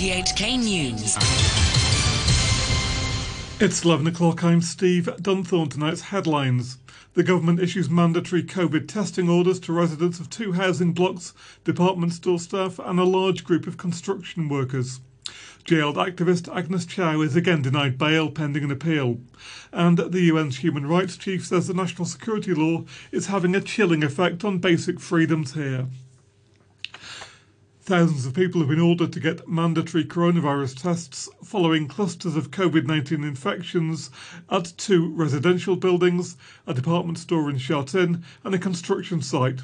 RTHK News. It's 11 o'clock. I'm Steve Dunthorne. Tonight's headlines. The government issues mandatory COVID testing orders to residents of two housing blocks, department store staff, and a large group of construction workers. Jailed activist Agnes Chow is again denied bail pending an appeal. And the UN's human rights chief says the national security law is having a chilling effect on basic freedoms here. Thousands of people have been ordered to get mandatory coronavirus tests following clusters of COVID 19 infections at two residential buildings, a department store in Sha Tin, and a construction site.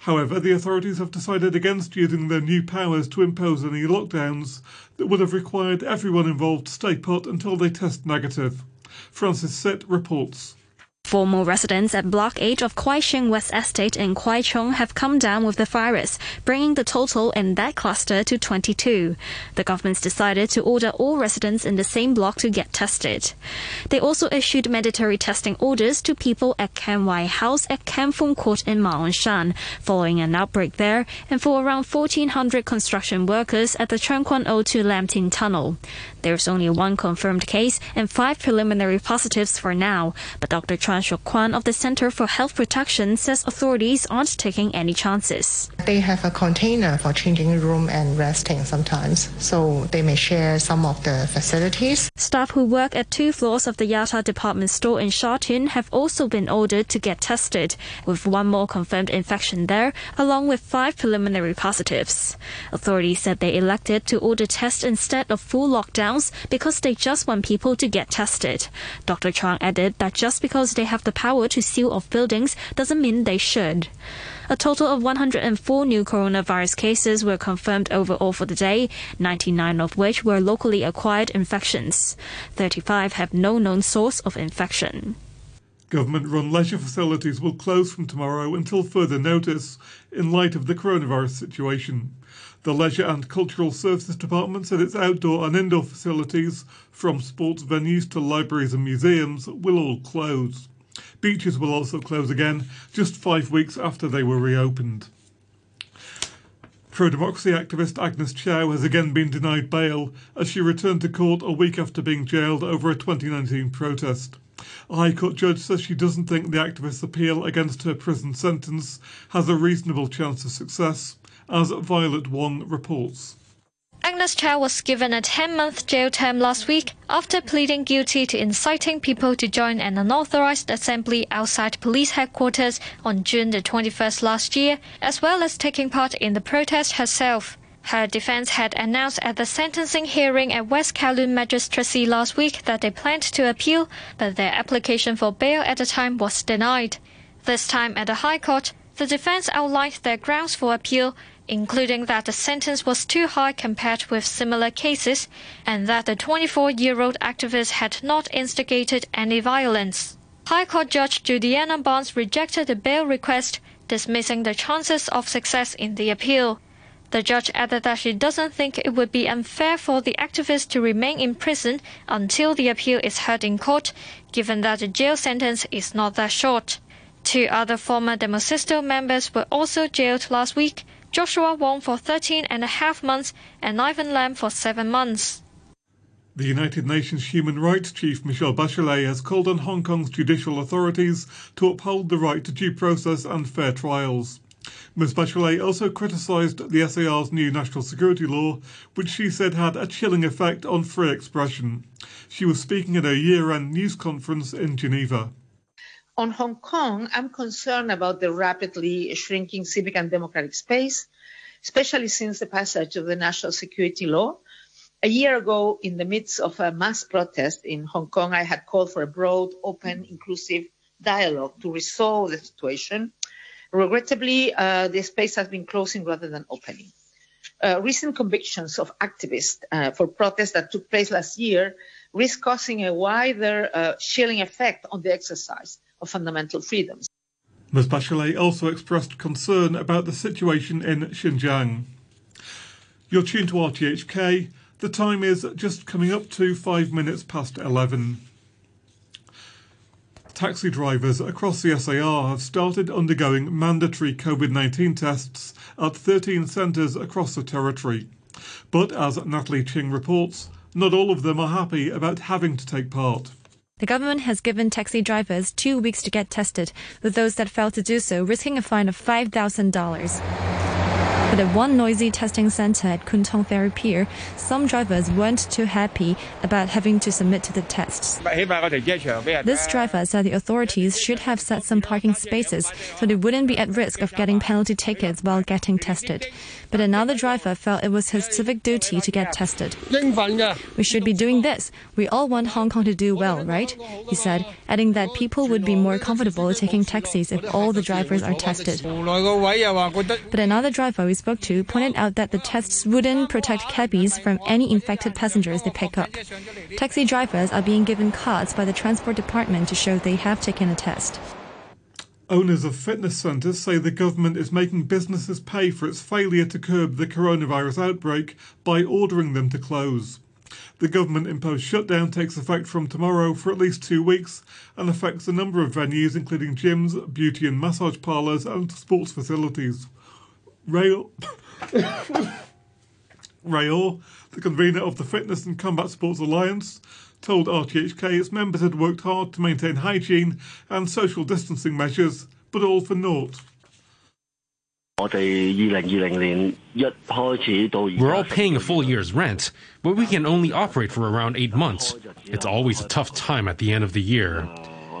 However, the authorities have decided against using their new powers to impose any lockdowns that would have required everyone involved to stay put until they test negative. Francis Sitt reports. Former residents at Block 8 of Kwai Shing West Estate in Kwai Chung have come down with the virus, bringing the total in that cluster to 22. The government's decided to order all residents in the same block to get tested. They also issued mandatory testing orders to people at Ken Wai House at Ken Fung Court in Ma On Shan, following an outbreak there, and for around 1,400 construction workers at the Tseung Kwan O to Lam Tin Tunnel. There's only one confirmed case and five preliminary positives for now, but Dr. Chuang Shuk Kwan of the Center for Health Protection says authorities aren't taking any chances. They have a container for changing room and resting sometimes, so they may share some of the facilities. Staff who work at two floors of the Yata department store in Sha Tin have also been ordered to get tested, with one more confirmed infection there, along with five preliminary positives. Authorities said they elected to order tests instead of full lockdown because they just want people to get tested. Dr. Chang added that just because they have the power to seal off buildings doesn't mean they should. A total of 104 new coronavirus cases were confirmed overall for the day, 99 of which were locally acquired infections. 35 have no known source of infection. Government run leisure facilities will close from tomorrow until further notice in light of the coronavirus situation. The Leisure and Cultural Services Department said its outdoor and indoor facilities, from sports venues to libraries and museums, will all close. Beaches will also close again, just five weeks after they were reopened. Pro democracy activist Agnes Chow has again been denied bail as she returned to court a week after being jailed over a 2019 protest. A High Court judge says she doesn't think the activist's appeal against her prison sentence has a reasonable chance of success as Violet Wong reports. Agnes Chow was given a 10 month jail term last week after pleading guilty to inciting people to join an unauthorized assembly outside police headquarters on June the 21st last year, as well as taking part in the protest herself. Her defense had announced at the sentencing hearing at West Kowloon Magistracy last week that they planned to appeal, but their application for bail at the time was denied. This time at the High Court, the defense outlined their grounds for appeal including that the sentence was too high compared with similar cases and that the 24 year old activist had not instigated any violence. High Court Judge Judianna Barnes rejected the bail request, dismissing the chances of success in the appeal. The judge added that she doesn't think it would be unfair for the activist to remain in prison until the appeal is heard in court, given that the jail sentence is not that short. Two other former Demosisto members were also jailed last week, Joshua Wong for 13 and a half months and Ivan Lam for seven months. The United Nations Human Rights Chief Michelle Bachelet has called on Hong Kong's judicial authorities to uphold the right to due process and fair trials. Ms. Bachelet also criticised the SAR's new national security law, which she said had a chilling effect on free expression. She was speaking at a year end news conference in Geneva. On Hong Kong, I'm concerned about the rapidly shrinking civic and democratic space, especially since the passage of the national security law. A year ago, in the midst of a mass protest in Hong Kong, I had called for a broad, open, inclusive dialogue to resolve the situation. Regrettably, uh, the space has been closing rather than opening. Uh, recent convictions of activists uh, for protests that took place last year risk causing a wider chilling effect on the exercise of fundamental freedoms. Ms. Bachelet also expressed concern about the situation in Xinjiang. You're tuned to RTHK. The time is just coming up to five minutes past 11. Taxi drivers across the SAR have started undergoing mandatory COVID 19 tests at 13 centres across the territory. But as Natalie Ching reports, not all of them are happy about having to take part. The government has given taxi drivers two weeks to get tested, with those that fail to do so risking a fine of $5,000. At one noisy testing center at Kwun Tong Ferry Pier, some drivers weren't too happy about having to submit to the tests. This driver said the authorities should have set some parking spaces so they wouldn't be at risk of getting penalty tickets while getting tested. But another driver felt it was his civic duty to get tested. We should be doing this. We all want Hong Kong to do well, right? He said, adding that people would be more comfortable taking taxis if all the drivers are tested. But another driver we spoke to pointed out that the tests wouldn't protect cabbies from any infected passengers they pick up. Taxi drivers are being given cards by the Transport Department to show they have taken a test. Owners of fitness centres say the government is making businesses pay for its failure to curb the coronavirus outbreak by ordering them to close. The government imposed shutdown takes effect from tomorrow for at least two weeks and affects a number of venues, including gyms, beauty and massage parlours, and sports facilities. Rail. Rayor, the convener of the Fitness and Combat Sports Alliance, told RTHK its members had worked hard to maintain hygiene and social distancing measures, but all for naught. We're all paying a full year's rent, but we can only operate for around eight months. It's always a tough time at the end of the year.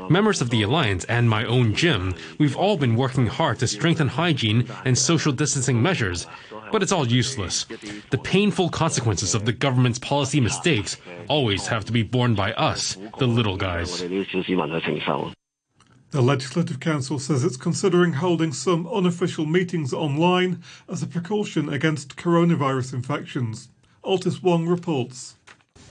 Members of the Alliance and my own gym, we've all been working hard to strengthen hygiene and social distancing measures, but it's all useless. The painful consequences of the government's policy mistakes always have to be borne by us, the little guys. The Legislative Council says it's considering holding some unofficial meetings online as a precaution against coronavirus infections. Altus Wong reports.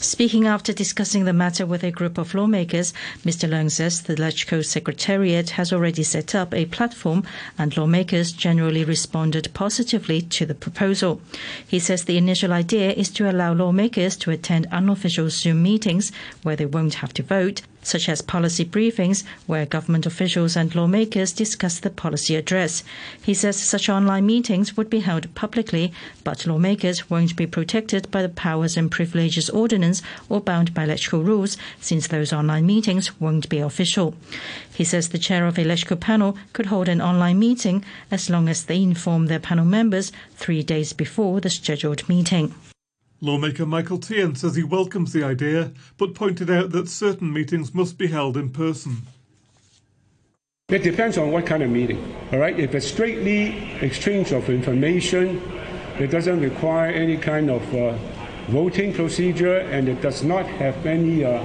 Speaking after discussing the matter with a group of lawmakers, Mr. Leung says the LegCo Secretariat has already set up a platform and lawmakers generally responded positively to the proposal. He says the initial idea is to allow lawmakers to attend unofficial Zoom meetings where they won't have to vote such as policy briefings where government officials and lawmakers discuss the policy address. He says such online meetings would be held publicly, but lawmakers won't be protected by the Powers and Privileges Ordinance or bound by electoral rules since those online meetings won't be official. He says the chair of a electoral panel could hold an online meeting as long as they inform their panel members three days before the scheduled meeting. Lawmaker Michael Tien says he welcomes the idea, but pointed out that certain meetings must be held in person. It depends on what kind of meeting. All right, if it's strictly exchange of information, it doesn't require any kind of uh, voting procedure, and it does not have any uh,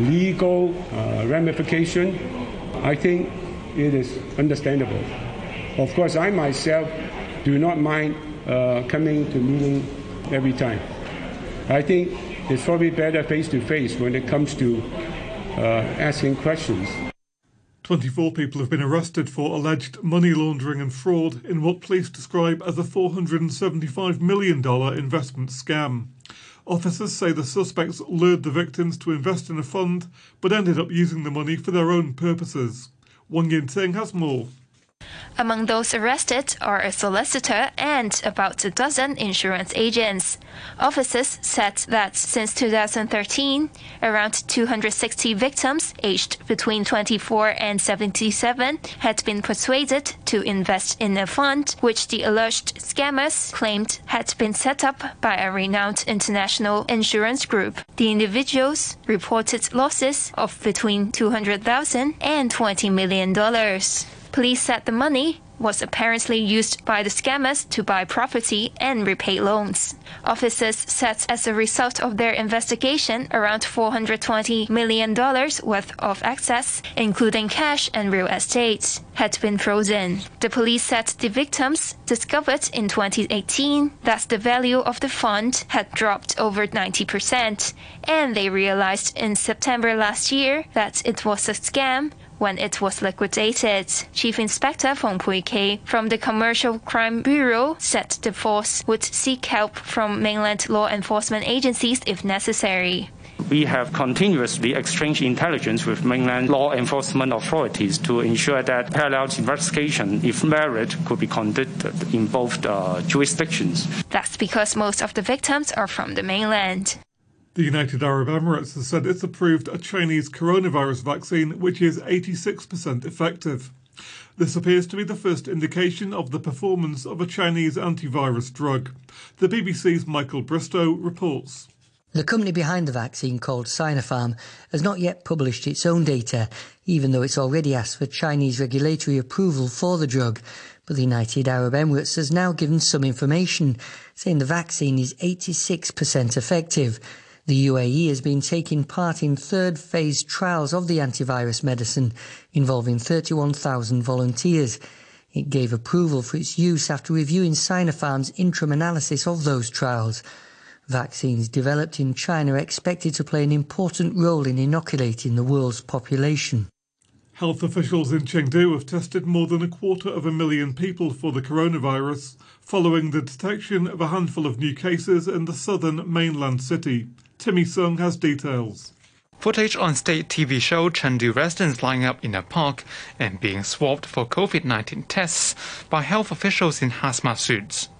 legal uh, ramification. I think it is understandable. Of course, I myself do not mind uh, coming to meeting every time. I think it's probably better face to face when it comes to uh, asking questions. 24 people have been arrested for alleged money laundering and fraud in what police describe as a $475 million investment scam. Officers say the suspects lured the victims to invest in a fund but ended up using the money for their own purposes. Wang Yin Ting has more. Among those arrested are a solicitor and about a dozen insurance agents. Officers said that since 2013, around 260 victims aged between 24 and 77 had been persuaded to invest in a fund which the alleged scammers claimed had been set up by a renowned international insurance group. The individuals reported losses of between 200,000 and 20 million dollars. Police said the money was apparently used by the scammers to buy property and repay loans. Officers said as a result of their investigation, around $420 million worth of assets, including cash and real estate, had been frozen. The police said the victims discovered in 2018 that the value of the fund had dropped over 90%, and they realized in September last year that it was a scam when it was liquidated. Chief Inspector Fong Pui Kei from the Commercial Crime Bureau said the force would seek help from mainland law enforcement agencies if necessary. We have continuously exchanged intelligence with mainland law enforcement authorities to ensure that parallel investigation, if merit, could be conducted in both uh, jurisdictions. That's because most of the victims are from the mainland. The United Arab Emirates has said it's approved a Chinese coronavirus vaccine which is 86% effective. This appears to be the first indication of the performance of a Chinese antivirus drug. The BBC's Michael Bristow reports. The company behind the vaccine, called Sinopharm, has not yet published its own data, even though it's already asked for Chinese regulatory approval for the drug. But the United Arab Emirates has now given some information, saying the vaccine is 86% effective. The UAE has been taking part in third phase trials of the antivirus medicine involving 31,000 volunteers. It gave approval for its use after reviewing Sinopharm's interim analysis of those trials. Vaccines developed in China are expected to play an important role in inoculating the world's population. Health officials in Chengdu have tested more than a quarter of a million people for the coronavirus following the detection of a handful of new cases in the southern mainland city. Timmy Sung has details. Footage on state TV show Chengdu residents lining up in a park and being swabbed for COVID-19 tests by health officials in hazmat suits.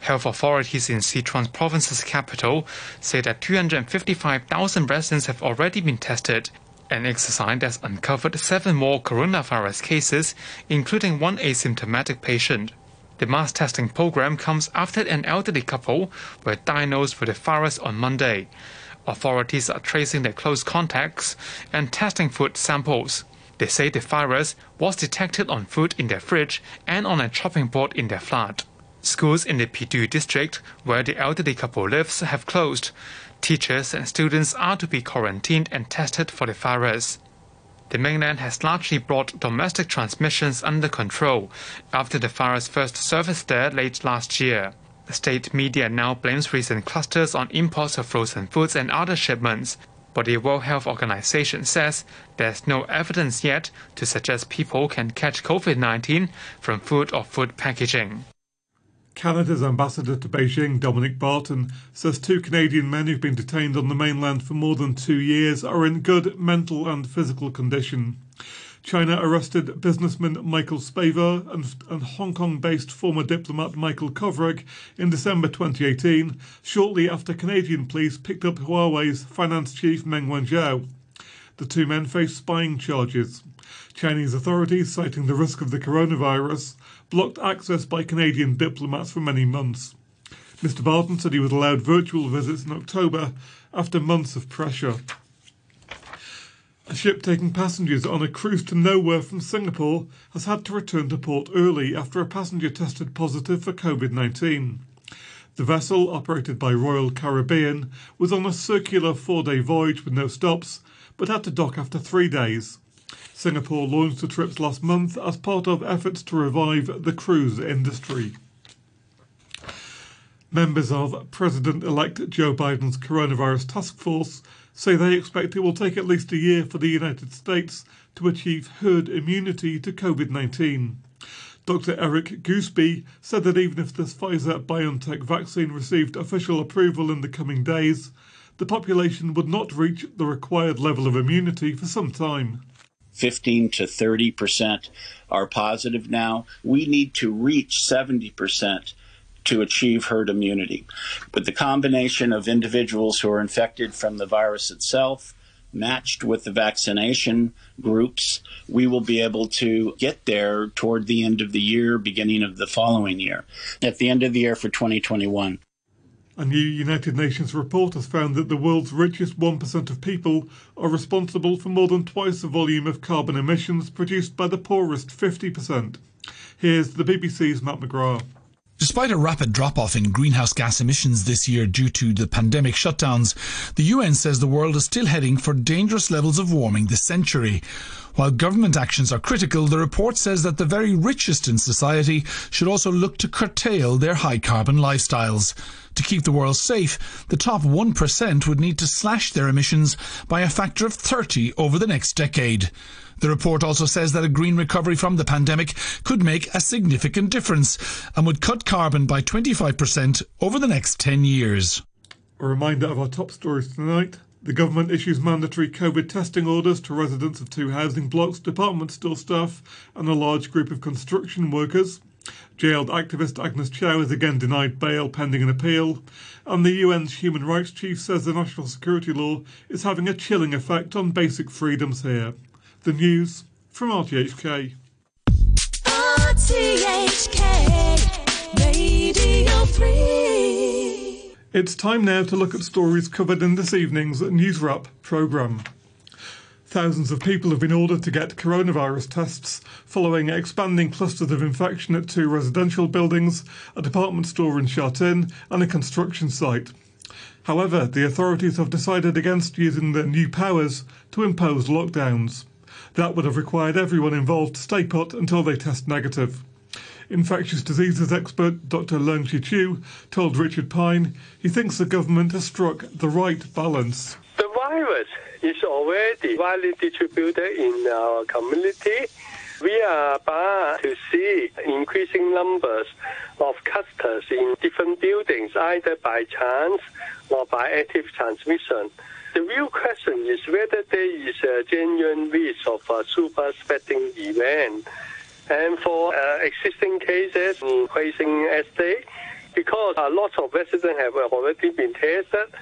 Health authorities in Sichuan province's capital say that 255,000 residents have already been tested. An exercise has uncovered seven more coronavirus cases, including one asymptomatic patient. The mass testing program comes after an elderly couple were diagnosed with the virus on Monday. Authorities are tracing their close contacts and testing food samples. They say the virus was detected on food in their fridge and on a chopping board in their flat. Schools in the Pidu district, where the elderly couple lives, have closed. Teachers and students are to be quarantined and tested for the virus. The mainland has largely brought domestic transmissions under control after the virus first surfaced there late last year. The state media now blames recent clusters on imports of frozen foods and other shipments. But the World Health Organization says there's no evidence yet to suggest people can catch COVID 19 from food or food packaging. Canada's ambassador to Beijing, Dominic Barton, says two Canadian men who've been detained on the mainland for more than two years are in good mental and physical condition. China arrested businessman Michael Spavor and, and Hong Kong based former diplomat Michael Kovrig in December 2018, shortly after Canadian police picked up Huawei's finance chief Meng Wanzhou. The two men face spying charges. Chinese authorities, citing the risk of the coronavirus, blocked access by Canadian diplomats for many months. Mr. Barton said he was allowed virtual visits in October after months of pressure. A ship taking passengers on a cruise to nowhere from Singapore has had to return to port early after a passenger tested positive for COVID 19. The vessel, operated by Royal Caribbean, was on a circular four day voyage with no stops, but had to dock after three days. Singapore launched the trips last month as part of efforts to revive the cruise industry. Members of President elect Joe Biden's coronavirus task force say they expect it will take at least a year for the United States to achieve herd immunity to COVID 19. Dr. Eric Goosby said that even if the Pfizer BioNTech vaccine received official approval in the coming days, the population would not reach the required level of immunity for some time. 15 to 30 percent are positive now. We need to reach 70 percent to achieve herd immunity. With the combination of individuals who are infected from the virus itself, matched with the vaccination groups, we will be able to get there toward the end of the year, beginning of the following year, at the end of the year for 2021. A new United Nations report has found that the world's richest 1% of people are responsible for more than twice the volume of carbon emissions produced by the poorest 50%. Here's the BBC's Matt McGrath. Despite a rapid drop off in greenhouse gas emissions this year due to the pandemic shutdowns, the UN says the world is still heading for dangerous levels of warming this century. While government actions are critical, the report says that the very richest in society should also look to curtail their high carbon lifestyles. To keep the world safe, the top 1% would need to slash their emissions by a factor of 30 over the next decade. The report also says that a green recovery from the pandemic could make a significant difference and would cut carbon by 25% over the next 10 years. A reminder of our top stories tonight. The government issues mandatory COVID testing orders to residents of two housing blocks, department store staff, and a large group of construction workers. Jailed activist Agnes Chow is again denied bail pending an appeal, and the UN's human rights chief says the national security law is having a chilling effect on basic freedoms here. The news from RTHK. RTHK Radio 3. It's time now to look at stories covered in this evening's News Wrap programme. Thousands of people have been ordered to get coronavirus tests following expanding clusters of infection at two residential buildings, a department store in Sha Tin, and a construction site. However, the authorities have decided against using their new powers to impose lockdowns. That would have required everyone involved to stay put until they test negative. Infectious diseases expert Dr. Leung Chi Chiu told Richard Pyne he thinks the government has struck the right balance. The virus is already widely distributed in our community. We are about to see increasing numbers of clusters in different buildings, either by chance or by active transmission. The real question is whether there is a genuine risk of a super spreading event. And for uh, existing cases in Huixing Estate, because a lot of residents have already been tested,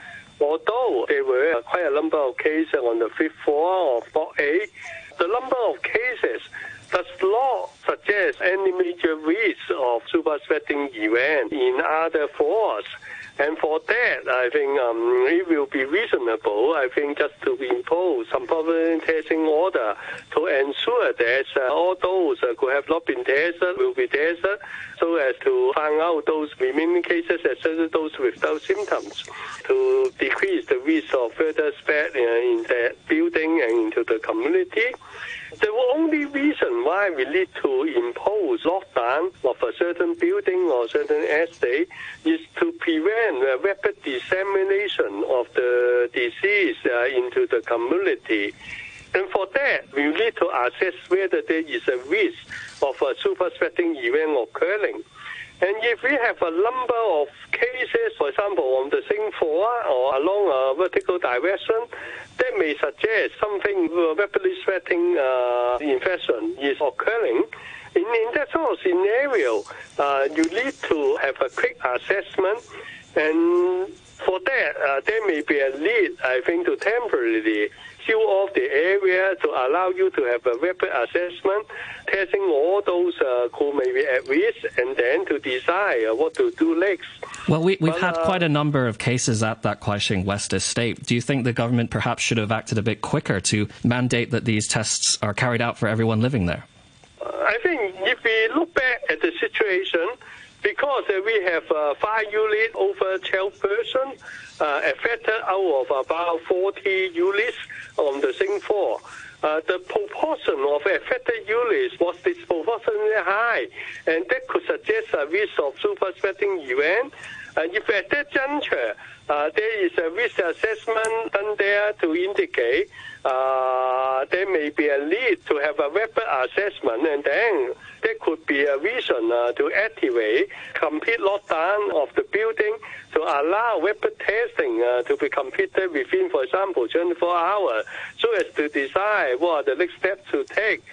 Although there were quite a number of cases on the fifth floor of Block A, the number of cases does not suggest any major risk of super spreading event in other floors. And for that, I think um, it will be reasonable, I think, just to impose some permanent testing order to ensure that uh, all those uh, who have not been tested will be tested so as to find out those remaining cases, especially those without symptoms, to decrease the risk of further spread uh, in that building and into the community. The only reason why we need to impose lockdown of a certain building or certain estate is to prevent a rapid dissemination of the disease uh, into the community. And for that, we need to assess whether there is a risk of a super spreading event occurring. And if we have a number of cases, for example, on the same floor or along a vertical direction, that may suggest something rapidly spreading uh, infection is occurring. In, in that sort of scenario, uh, you need to have a quick assessment, and for that, uh, there may be a need, I think, to temporarily seal off the area to allow you to have a rapid assessment, testing all those uh, who may be at risk, and then to decide uh, what to do next. Well, we, have had uh, quite a number of cases at that Kwai West estate. Do you think the government perhaps should have acted a bit quicker to mandate that these tests are carried out for everyone living there? I think if we look back at the situation, because uh, we have uh, five units over 12 persons uh, affected out of about 40 units on the same floor. Uh, the proportion of affected units was disproportionately high, and that could suggest a risk of super spreading event. And if at that juncture uh, there is a risk assessment done there to indicate uh, there may be a need to have a rapid assessment, and then there could be a reason uh, to activate complete lockdown of the building to allow rapid testing uh, to be completed within, for example, 24 hours, so as to decide what are the next steps to take.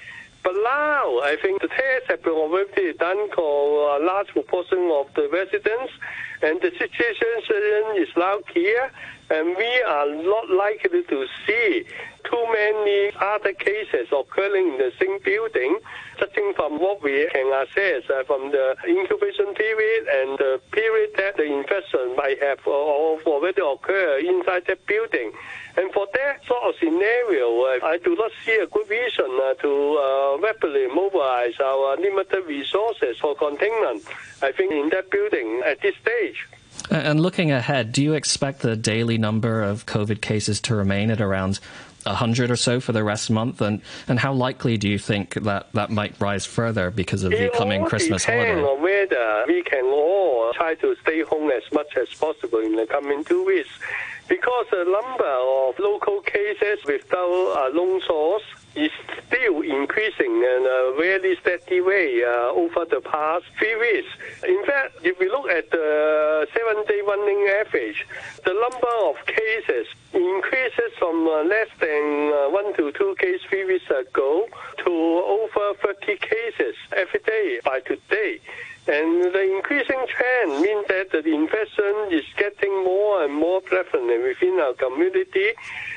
But now, I think the tests have been already done for a large proportion of the residents, and the situation is now clear, and we are not likely to see too many other cases occurring in the same building, judging from what we can assess uh, from the incubation period and the period that the infection might have already occurred inside the building. And for that sort of scenario, uh, I do not see a good reason uh, to uh, rapidly mobilize our limited resources for containment, I think, in that building at this stage. And looking ahead, do you expect the daily number of COVID cases to remain at around 100 or so for the rest of the month? And, and how likely do you think that that might rise further because of the coming Christmas holiday? on whether we can all try to stay home as much as possible in the coming two weeks. Because the number of local cases without uh, a known source is still increasing in a very steady way uh, over the past few weeks. In fact, if we look at the seven-day running average, the number of cases increases from uh, less than uh, one to two cases three weeks ago to over 30 cases every day by today. And the increasing trend means that the infection is getting more and more prevalent within our community.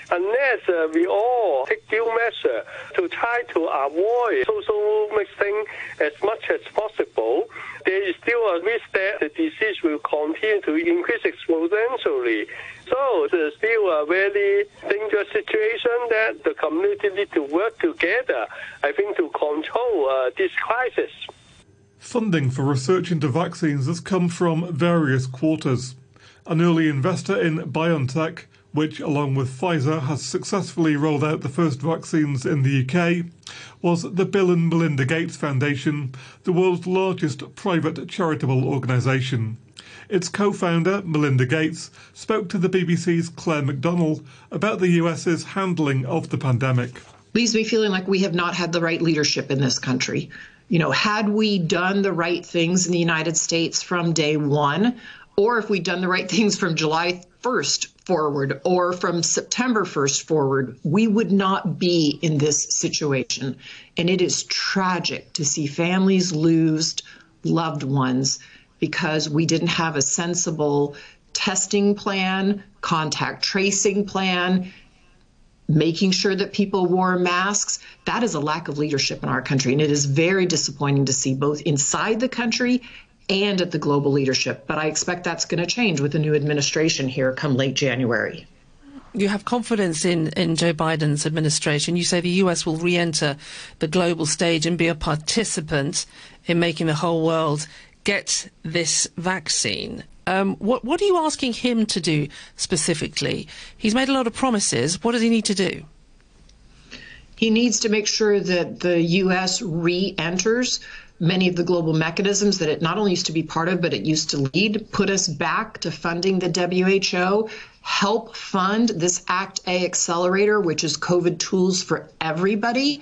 Unless uh, we all take due measure to try to avoid social mixing as much as possible, there is still a risk that the disease will continue to increase exponentially. So it's still a very dangerous situation that the community need to work together, I think, to control uh, this crisis. Funding for research into vaccines has come from various quarters. An early investor in BioNTech, which, along with Pfizer, has successfully rolled out the first vaccines in the UK, was the Bill and Melinda Gates Foundation, the world's largest private charitable organisation. Its co founder, Melinda Gates, spoke to the BBC's Claire McDonald about the US's handling of the pandemic. Leaves me feeling like we have not had the right leadership in this country. You know, had we done the right things in the United States from day one, or if we'd done the right things from July 1st forward or from September 1st forward, we would not be in this situation. And it is tragic to see families lose loved ones because we didn't have a sensible testing plan, contact tracing plan, making sure that people wore masks. That is a lack of leadership in our country. And it is very disappointing to see both inside the country and at the global leadership. But I expect that's going to change with the new administration here come late January. You have confidence in, in Joe Biden's administration. You say the US will re enter the global stage and be a participant in making the whole world get this vaccine. Um, what, what are you asking him to do specifically? He's made a lot of promises. What does he need to do? He needs to make sure that the U.S. re enters many of the global mechanisms that it not only used to be part of, but it used to lead, put us back to funding the WHO, help fund this ACT-A accelerator, which is COVID tools for everybody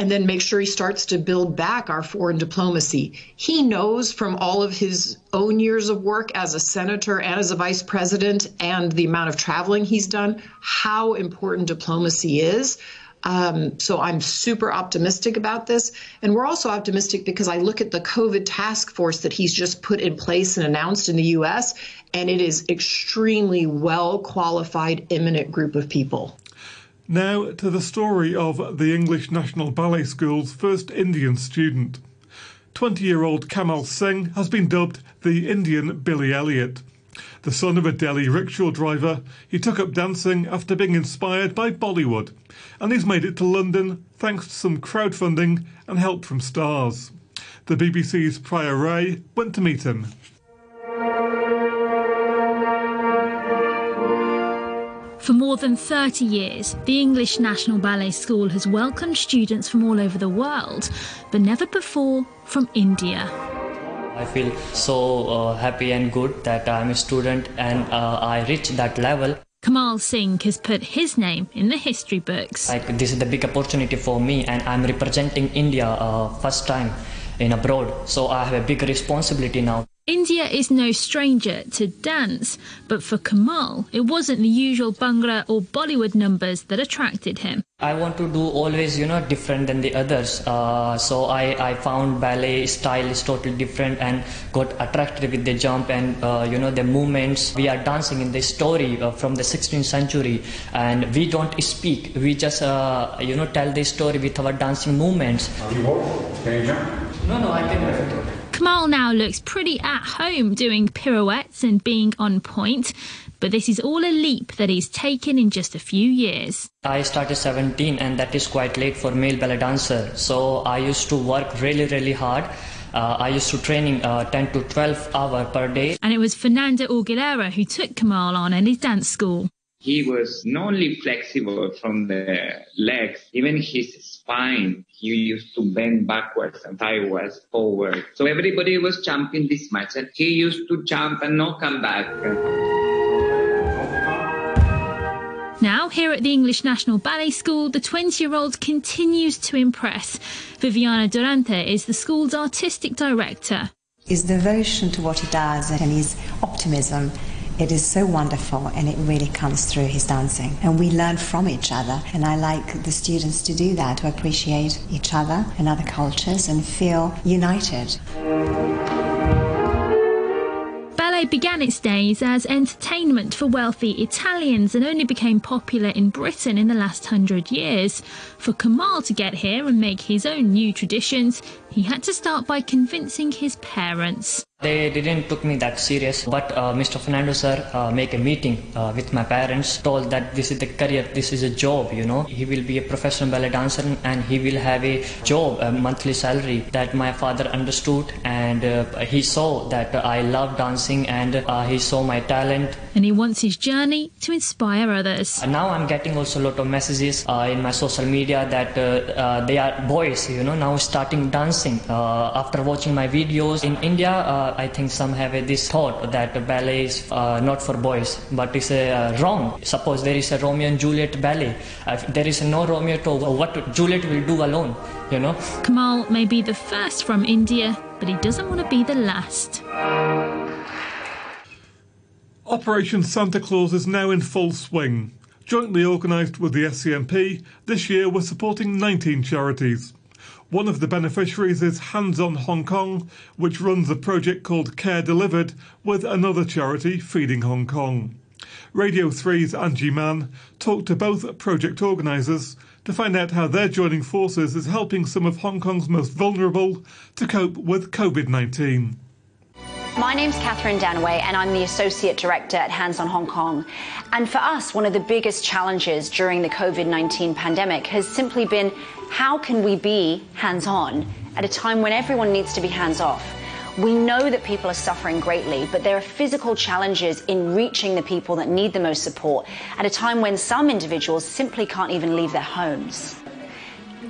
and then make sure he starts to build back our foreign diplomacy. He knows from all of his own years of work as a senator and as a vice president and the amount of traveling he's done how important diplomacy is. Um, so I'm super optimistic about this. And we're also optimistic because I look at the COVID task force that he's just put in place and announced in the U.S., and it is extremely well qualified, eminent group of people. Now to the story of the English National Ballet School's first Indian student. 20 year old Kamal Singh has been dubbed the Indian Billy Elliot. The son of a Delhi rickshaw driver, he took up dancing after being inspired by Bollywood, and he's made it to London thanks to some crowdfunding and help from stars. The BBC's Priya Ray went to meet him. For more than 30 years, the English National Ballet School has welcomed students from all over the world, but never before from India. I feel so uh, happy and good that I'm a student and uh, I reached that level. Kamal Singh has put his name in the history books. Like this is the big opportunity for me, and I'm representing India uh, first time in abroad, so I have a big responsibility now. India is no stranger to dance, but for Kamal, it wasn't the usual Bhangra or Bollywood numbers that attracted him. I want to do always, you know, different than the others. Uh, so I, I found ballet style is totally different and got attracted with the jump and, uh, you know, the movements. We are dancing in the story uh, from the 16th century and we don't speak. We just, uh, you know, tell the story with our dancing movements. You Can you jump? No, no, I can. Kamal now looks pretty at home doing pirouettes and being on point, but this is all a leap that he's taken in just a few years. I started 17 and that is quite late for male ballet dancer. So I used to work really, really hard. Uh, I used to training uh, 10 to 12 hours per day. And it was Fernando Aguilera who took Kamal on at his dance school. He was not only flexible from the legs, even his spine, he used to bend backwards and I was forward. So everybody was jumping this much and he used to jump and not come back. Now here at the English National Ballet School, the 20 year old continues to impress. Viviana Durante is the school's artistic director. His devotion to what he does and his optimism it is so wonderful and it really comes through his dancing. And we learn from each other. And I like the students to do that, to appreciate each other and other cultures and feel united. Ballet began its days as entertainment for wealthy Italians and only became popular in Britain in the last hundred years. For Kamal to get here and make his own new traditions, he had to start by convincing his parents. They didn't took me that serious, but uh, Mr. Fernando sir uh, make a meeting uh, with my parents, told that this is the career, this is a job, you know. He will be a professional ballet dancer and he will have a job, a monthly salary. That my father understood and uh, he saw that I love dancing and uh, he saw my talent. And he wants his journey to inspire others. now I'm getting also a lot of messages uh, in my social media that they are boys, you know, now starting dancing after watching my videos in India. I think some have this thought that ballet is uh, not for boys, but it's uh, wrong. Suppose there is a Romeo and Juliet ballet. If there is no Romeo to what Juliet will do alone, you know. Kamal may be the first from India, but he doesn't want to be the last. Operation Santa Claus is now in full swing. Jointly organised with the SCMP, this year we're supporting 19 charities. One of the beneficiaries is Hands On Hong Kong, which runs a project called Care Delivered with another charity, Feeding Hong Kong. Radio 3's Angie Mann talked to both project organisers to find out how their joining forces is helping some of Hong Kong's most vulnerable to cope with COVID 19. My name's Catherine Danaway, and I'm the Associate Director at Hands on Hong Kong. And for us, one of the biggest challenges during the COVID 19 pandemic has simply been how can we be hands on at a time when everyone needs to be hands off? We know that people are suffering greatly, but there are physical challenges in reaching the people that need the most support at a time when some individuals simply can't even leave their homes.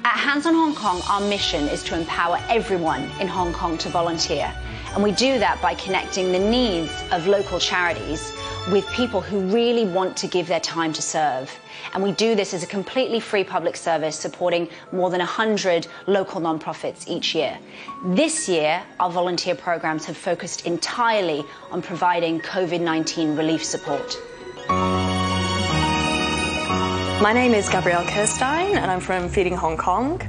At Hands on Hong Kong, our mission is to empower everyone in Hong Kong to volunteer. And we do that by connecting the needs of local charities with people who really want to give their time to serve. And we do this as a completely free public service supporting more than 100 local nonprofits each year. This year, our volunteer programs have focused entirely on providing COVID 19 relief support. My name is Gabrielle Kirstein, and I'm from Feeding Hong Kong.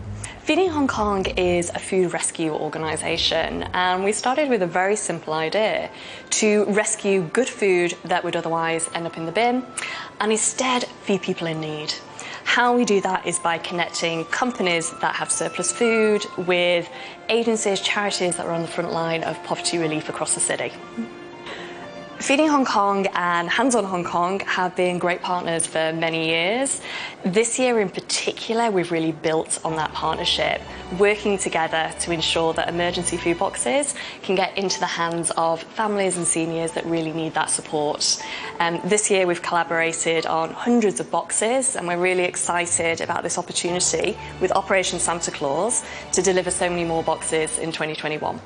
Feeding Hong Kong is a food rescue organisation, and we started with a very simple idea to rescue good food that would otherwise end up in the bin and instead feed people in need. How we do that is by connecting companies that have surplus food with agencies, charities that are on the front line of poverty relief across the city. Feeding Hong Kong and Hands on Hong Kong have been great partners for many years. This year in particular, we've really built on that partnership, working together to ensure that emergency food boxes can get into the hands of families and seniors that really need that support. Um, this year, we've collaborated on hundreds of boxes, and we're really excited about this opportunity with Operation Santa Claus to deliver so many more boxes in 2021.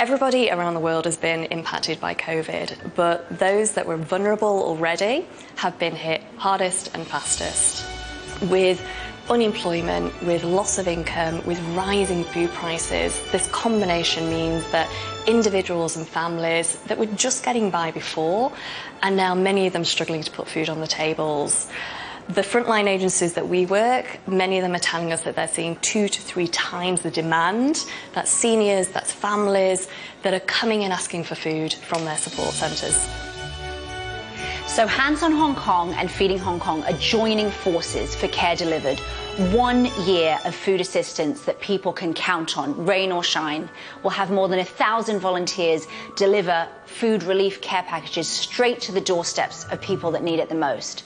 Everybody around the world has been impacted by COVID, but those that were vulnerable already have been hit hardest and fastest. With unemployment, with loss of income, with rising food prices, this combination means that individuals and families that were just getting by before and now many of them struggling to put food on the tables. The frontline agencies that we work, many of them are telling us that they're seeing two to three times the demand. That's seniors, that's families that are coming and asking for food from their support centres. So, Hands on Hong Kong and Feeding Hong Kong are joining forces for Care Delivered. One year of food assistance that people can count on, rain or shine. We'll have more than a thousand volunteers deliver food relief care packages straight to the doorsteps of people that need it the most.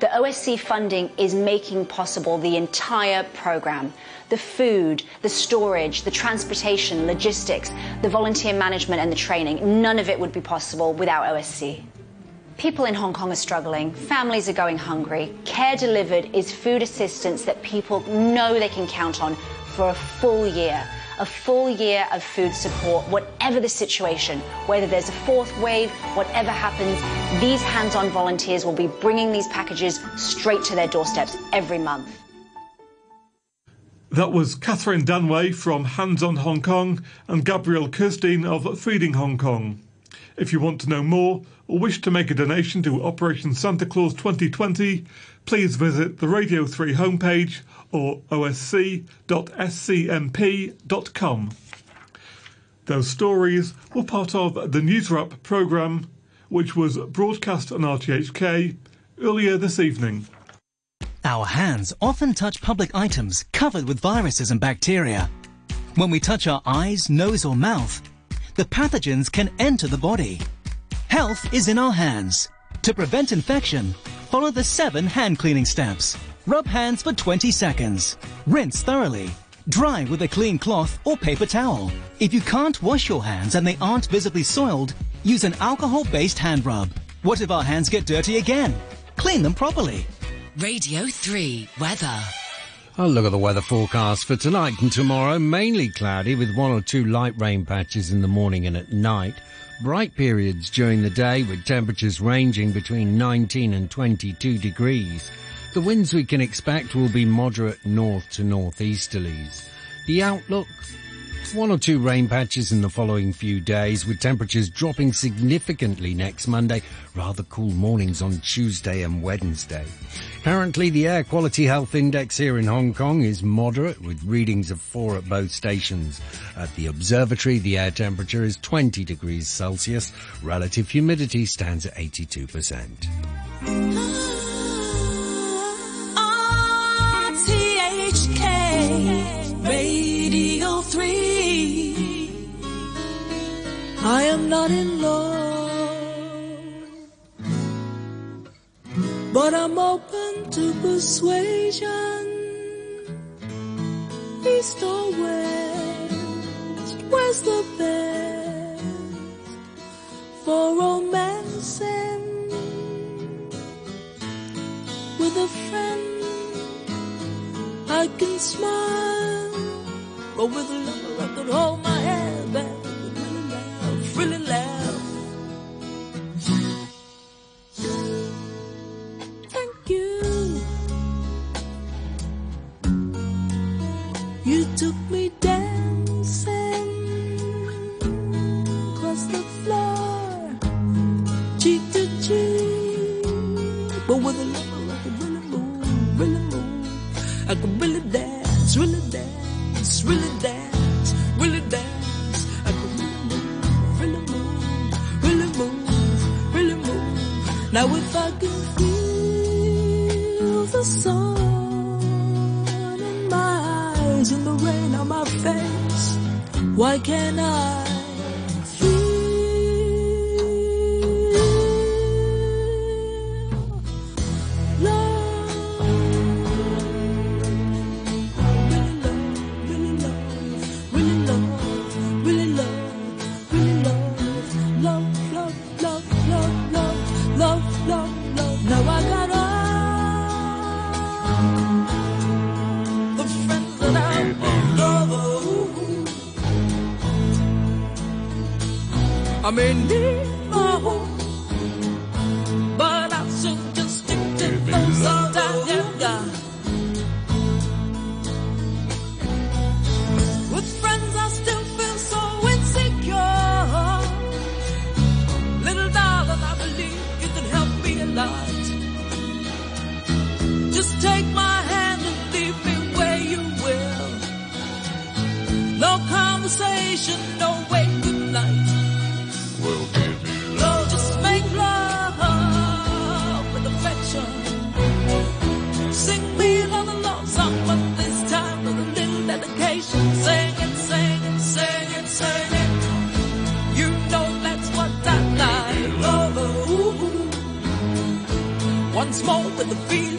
The OSC funding is making possible the entire program. The food, the storage, the transportation, logistics, the volunteer management and the training. None of it would be possible without OSC. People in Hong Kong are struggling. Families are going hungry. Care Delivered is food assistance that people know they can count on for a full year. A full year of food support, whatever the situation, whether there's a fourth wave, whatever happens, these hands on volunteers will be bringing these packages straight to their doorsteps every month. That was Catherine Danway from Hands on Hong Kong and Gabrielle Kirstein of Feeding Hong Kong. If you want to know more or wish to make a donation to Operation Santa Claus 2020, please visit the Radio 3 homepage or osc.scmp.com. Those stories were part of the Newswrap programme, which was broadcast on RTHK earlier this evening. Our hands often touch public items covered with viruses and bacteria. When we touch our eyes, nose, or mouth, the pathogens can enter the body. Health is in our hands. To prevent infection, follow the seven hand cleaning steps. Rub hands for 20 seconds. Rinse thoroughly. Dry with a clean cloth or paper towel. If you can't wash your hands and they aren't visibly soiled, use an alcohol-based hand rub. What if our hands get dirty again? Clean them properly. Radio 3 Weather. I'll look at the weather forecast for tonight and tomorrow. Mainly cloudy with one or two light rain patches in the morning and at night. Bright periods during the day with temperatures ranging between 19 and 22 degrees. The winds we can expect will be moderate north to northeasterlies. The outlook one or two rain patches in the following few days, with temperatures dropping significantly next Monday. Rather cool mornings on Tuesday and Wednesday. Currently, the air quality health index here in Hong Kong is moderate, with readings of four at both stations. At the observatory, the air temperature is 20 degrees Celsius. Relative humidity stands at 82%. RTHK Radio 3 I am not in love But I'm open to persuasion. East or west Where's the best I can smile, but with a lover I could hold my I may with the feeling.